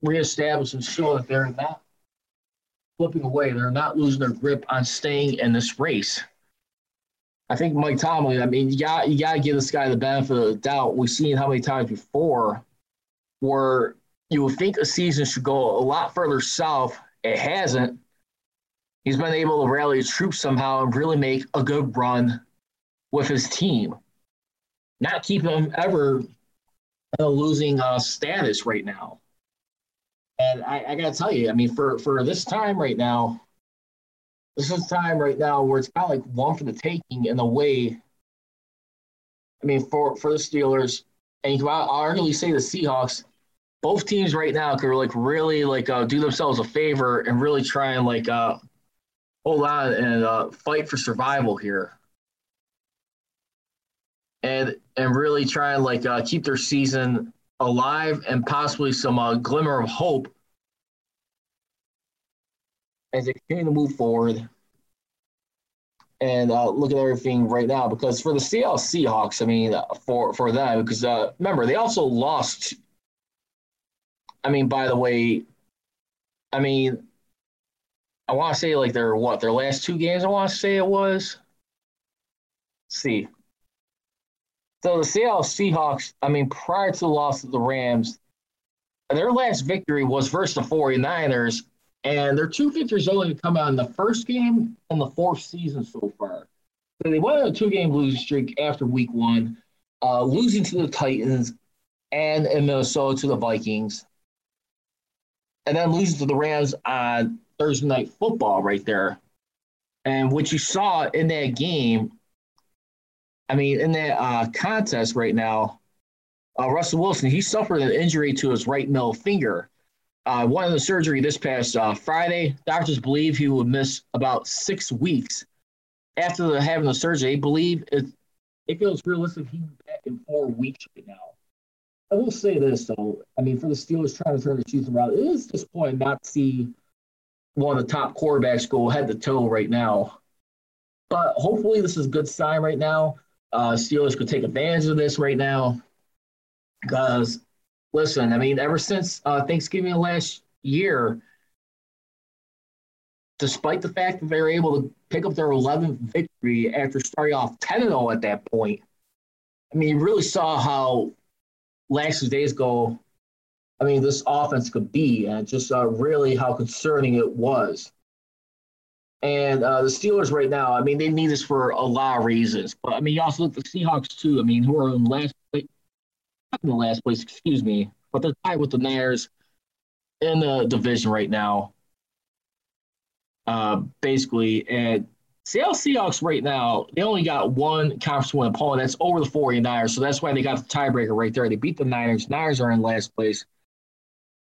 reestablish and show that they're not flipping away. They're not losing their grip on staying in this race. I think Mike Tomlin. I mean, you got you got to give this guy the benefit of the doubt. We've seen how many times before where you would think a season should go a lot further south. It hasn't. He's been able to rally his troops somehow and really make a good run with his team. Not keeping him ever in a losing uh, status right now. And I, I got to tell you, I mean, for, for this time right now, this is time right now where it's kind of like one for the taking in a way. I mean, for, for the Steelers, and you can arguably say the Seahawks, both teams right now could like really like uh, do themselves a favor and really try and like uh, hold on and uh, fight for survival here, and and really try and like uh, keep their season alive and possibly some uh, glimmer of hope as they continue to move forward and uh, look at everything right now. Because for the Seattle Seahawks, I mean, for for them, because uh, remember they also lost. I mean, by the way, I mean, I want to say like their what their last two games. I want to say it was. Let's see. So the Seattle Seahawks, I mean, prior to the loss of the Rams, their last victory was versus the 49ers, and their two victories only come out in the first game and the fourth season so far. So they went on a two-game losing streak after week one, uh, losing to the Titans and in Minnesota to the Vikings, and then losing to the Rams on Thursday night football right there. And what you saw in that game I mean, in that uh, contest right now, uh, Russell Wilson, he suffered an injury to his right middle finger. Uh, one of the surgery this past uh, Friday, doctors believe he would miss about six weeks after the, having the surgery. They believe it, it feels realistic be back in four weeks right now. I will say this though, I mean, for the Steelers trying to turn the season around, it is disappointing not to see one of the top quarterbacks go head to toe right now. But hopefully, this is a good sign right now. Uh, Steelers could take advantage of this right now. Because, listen, I mean, ever since uh, Thanksgiving last year, despite the fact that they were able to pick up their 11th victory after starting off 10 0 at that point, I mean, you really saw how last two days go. I mean, this offense could be, and just uh, really how concerning it was. And uh, the Steelers right now, I mean, they need this for a lot of reasons. But I mean, you also look at the Seahawks too. I mean, who are in last place, not in the last place, excuse me, but they're tied with the Niners in the division right now. Uh, basically, and Seattle Seahawks right now, they only got one conference win opponent. That's over the 49ers. So that's why they got the tiebreaker right there. They beat the Niners. Niners are in last place.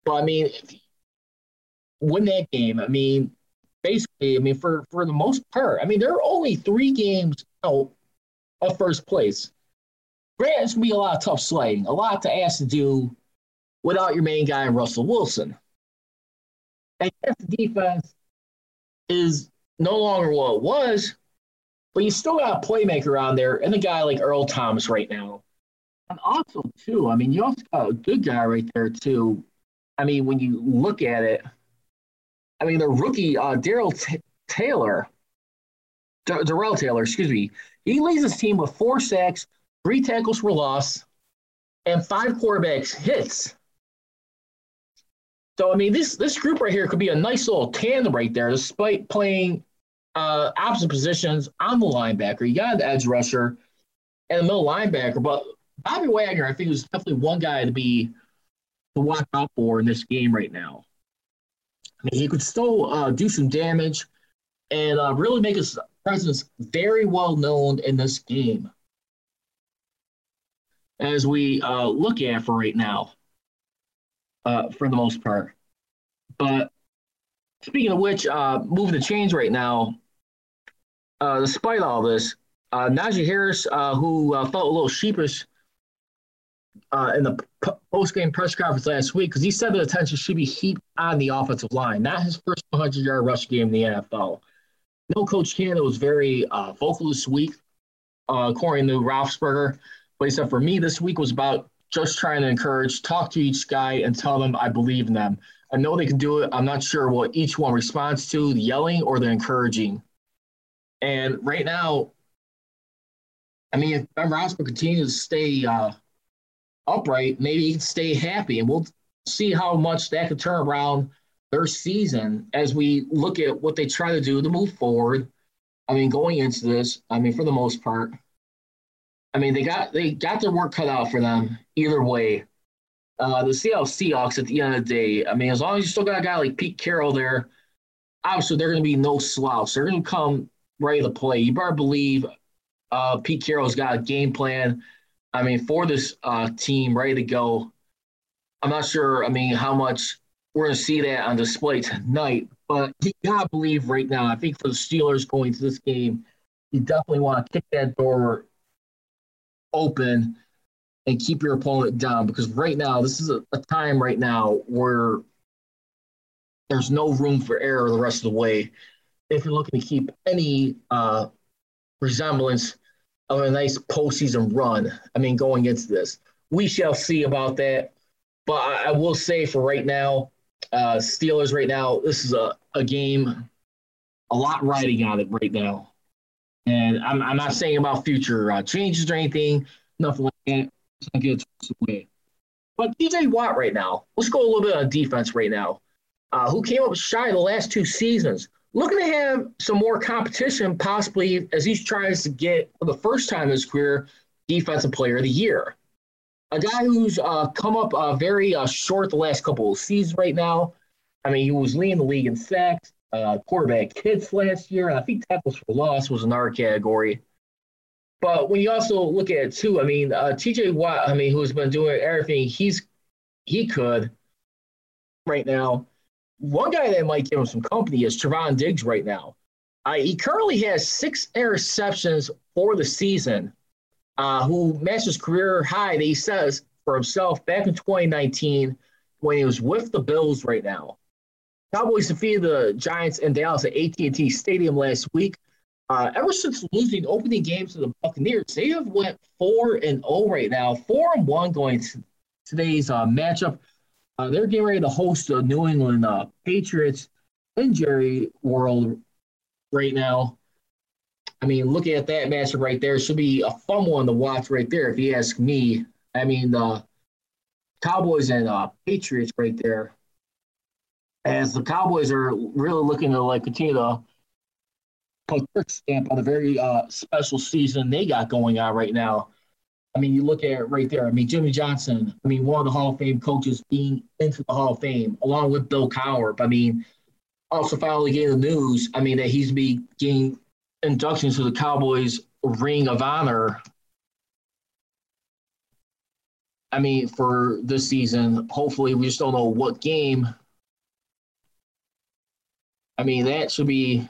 But I mean, win that game. I mean, basically, I mean, for for the most part, I mean, there are only three games out of first place. Granted, it's gonna be a lot of tough sledding, a lot to ask to do without your main guy, Russell Wilson. And yes, the defense is no longer what it was, but you still got a playmaker on there and a guy like Earl Thomas right now. And also, too, I mean, you also got a good guy right there, too. I mean, when you look at it, I mean, the rookie uh, Daryl T- Taylor, D- Darrell Taylor, excuse me, he leads his team with four sacks, three tackles for loss, and five quarterbacks hits. So I mean, this this group right here could be a nice little tandem right there, despite playing uh, opposite positions on the linebacker. You got the edge rusher and the middle linebacker, but Bobby Wagner, I think, is definitely one guy to be to watch out for in this game right now. I mean, he could still uh, do some damage and uh, really make his presence very well known in this game. As we uh, look at for right now, uh, for the most part. But speaking of which, uh, moving the chains right now, uh, despite all this, Uh, Najee Harris, uh, who uh, felt a little sheepish uh, in the p- post-game press conference last week because he said the attention should be heaped on the offensive line, not his first 100-yard rush game in the NFL. No, Coach Canada was very uh, vocal this week, uh, according to Roethlisberger. But he said, for me, this week was about just trying to encourage, talk to each guy, and tell them I believe in them. I know they can do it. I'm not sure what each one responds to, the yelling or the encouraging. And right now, I mean, if Ben Roethlisberger continues to stay uh, upright, maybe he can stay happy, and we'll see how much that could turn around their season as we look at what they try to do to move forward. I mean, going into this, I mean, for the most part, I mean, they got they got their work cut out for them either way. Uh, the Seattle Seahawks at the end of the day, I mean, as long as you still got a guy like Pete Carroll there, obviously they're going to be no slouch. They're going to come ready to play. You better believe uh, Pete Carroll's got a game plan. I mean, for this uh, team ready to go. I'm not sure. I mean, how much we're going to see that on display tonight, but you got to believe right now. I think for the Steelers going to this game, you definitely want to kick that door open and keep your opponent down because right now this is a, a time right now where there's no room for error the rest of the way if you're looking to keep any uh, resemblance of a nice postseason run. I mean, going into this, we shall see about that. But I, I will say for right now, uh, Steelers right now, this is a, a game, a lot riding on it right now. And I'm, I'm not saying about future uh, changes or anything, nothing like that. Let's not get away. But TJ Watt right now, let's go a little bit on defense right now. Uh, who came up shy the last two seasons? Looking to have some more competition, possibly as he tries to get for the first time in his career defensive player of the year. A guy who's uh, come up uh, very uh, short the last couple of seasons right now. I mean, he was leading the league in sacks, uh, quarterback hits last year, and I think tackles for loss was another category. But when you also look at it too, I mean, uh, TJ Watt, I mean, who's been doing everything he's he could right now. One guy that might give him some company is Trevon Diggs right now. Uh, he currently has six interceptions for the season, uh, who matched his career high that he says for himself back in 2019 when he was with the Bills right now. Cowboys defeated the Giants in Dallas at AT&T Stadium last week. Uh, ever since losing opening games to the Buccaneers, they have went four and zero oh right now, four and one going to today's uh, matchup. Uh, they're getting ready to host the New England uh, Patriots in Jerry World right now. I mean, looking at that matchup right there, should be a fun one to watch right there. If you ask me, I mean, the Cowboys and uh, Patriots right there as the Cowboys are really looking to like continue to put their stamp on a very uh, special season they got going on right now. I mean, you look at it right there. I mean, Jimmy Johnson. I mean, one of the Hall of Fame coaches being into the Hall of Fame, along with Bill Cowher. I mean, also finally getting the news. I mean, that he's be getting inductions to the Cowboys Ring of Honor. I mean, for this season, hopefully, we just don't know what game I mean, that should be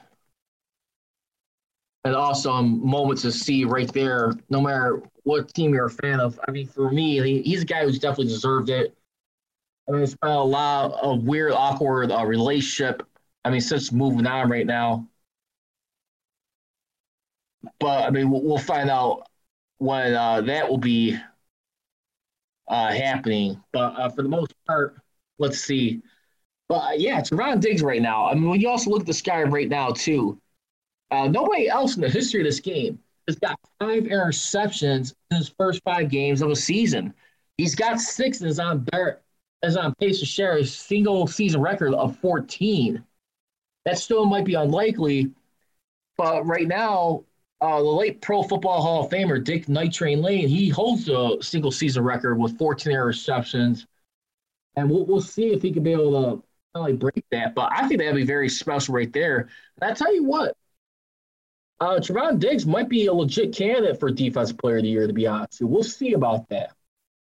an awesome moment to see right there, no matter what team you're a fan of. I mean, for me, he's a guy who's definitely deserved it. I mean, it's been a lot of weird, awkward uh, relationship. I mean, since moving on right now. But I mean, we'll, we'll find out when uh, that will be uh, happening. But uh, for the most part, let's see. But uh, yeah, it's Ron Diggs right now. I mean, when you also look at the sky right now, too, uh, nobody else in the history of this game has got five interceptions in his first five games of a season. He's got six and is on bear, is on pace to share a single season record of 14. That still might be unlikely, but right now, uh, the late Pro Football Hall of Famer Dick Night Train Lane, he holds a single season record with 14 interceptions, and we'll, we'll see if he can be able to really break that, but I think that'd be very special right there. And I tell you what, uh, Trevon Diggs might be a legit candidate for Defensive Player of the Year, to be honest. We'll see about that.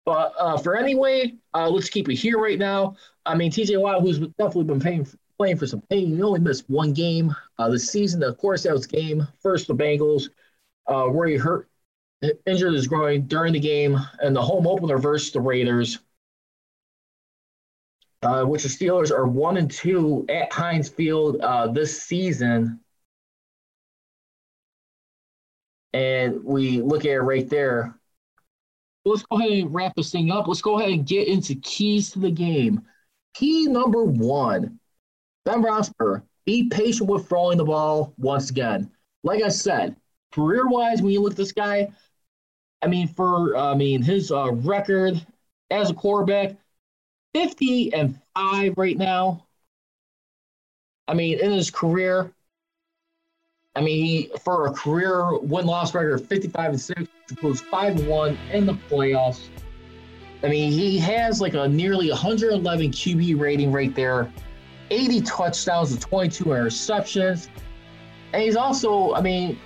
But uh, for anyway, uh, let's keep it here right now. I mean, TJ Watt, who's definitely been paying, playing for some pain, he only missed one game uh, this season. Of course, that was game first the Bengals. uh, where he hurt, injured his groin during the game, and the home opener versus the Raiders, uh, which the Steelers are one and two at Heinz Field uh, this season. And we look at it right there. Let's go ahead and wrap this thing up. Let's go ahead and get into keys to the game. Key number one Ben Roethlisberger, be patient with throwing the ball once again. Like I said, career wise, when you look at this guy, I mean, for I mean his uh, record as a quarterback, fifty and five right now. I mean, in his career, I mean, he, for a career win loss record of 55 and 6, includes 5 and 1 in the playoffs. I mean, he has like a nearly 111 QB rating right there, 80 touchdowns and 22 interceptions. And he's also, I mean,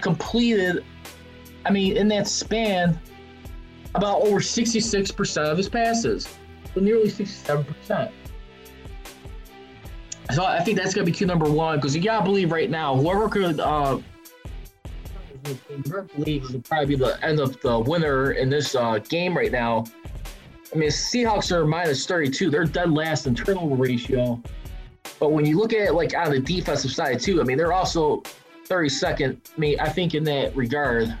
completed, I mean, in that span, about over 66% of his passes. So nearly 67%. So I think that's gonna be cue number one because you gotta believe right now, whoever could uh believes will probably be the end of the winner in this uh, game right now. I mean, Seahawks are minus 32. They're dead last in turnover ratio. But when you look at it like on the defensive side too, I mean, they're also 32nd. I mean, I think in that regard.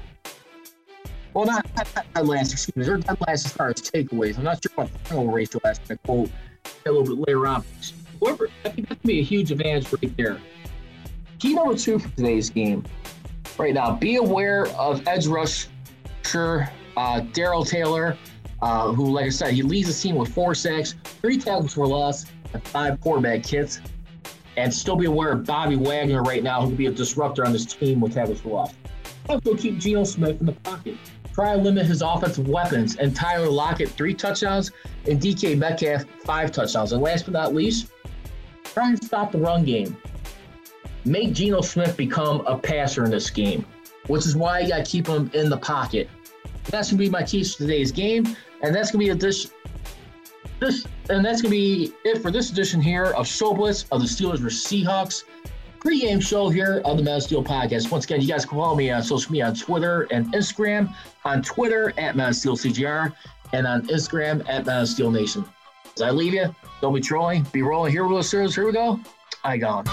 Well, not, not, last, excuse me. They're dead last as far as takeaways. I'm not sure what the turnover ratio is. I quote a little bit later on whoever, I think that's going to be a huge advantage right there. Key number two for today's game. Right now, be aware of edge rusher uh, Darrell Taylor, uh, who, like I said, he leads the team with four sacks, three tackles for loss, and five quarterback hits. And still be aware of Bobby Wagner right now, who could be a disruptor on this team with tackles for loss. Also, keep Geno Smith in the pocket. Try to limit his offensive weapons. And Tyler Lockett, three touchdowns, and DK Metcalf, five touchdowns. And last but not least, Try and stop the run game. Make Geno Smith become a passer in this game, which is why you got to keep him in the pocket. That's gonna be my keys for today's game, and that's gonna be a dish. This and that's gonna be it for this edition here of Show Blitz of the Steelers vs Seahawks pregame show here of the Man Steel podcast. Once again, you guys can follow me on social media on Twitter and Instagram. On Twitter at Man Steel CGR and on Instagram at Man Steel Nation. As I leave you, don't be trolling, be rolling. Here we go, sirs. Here we go. I gone.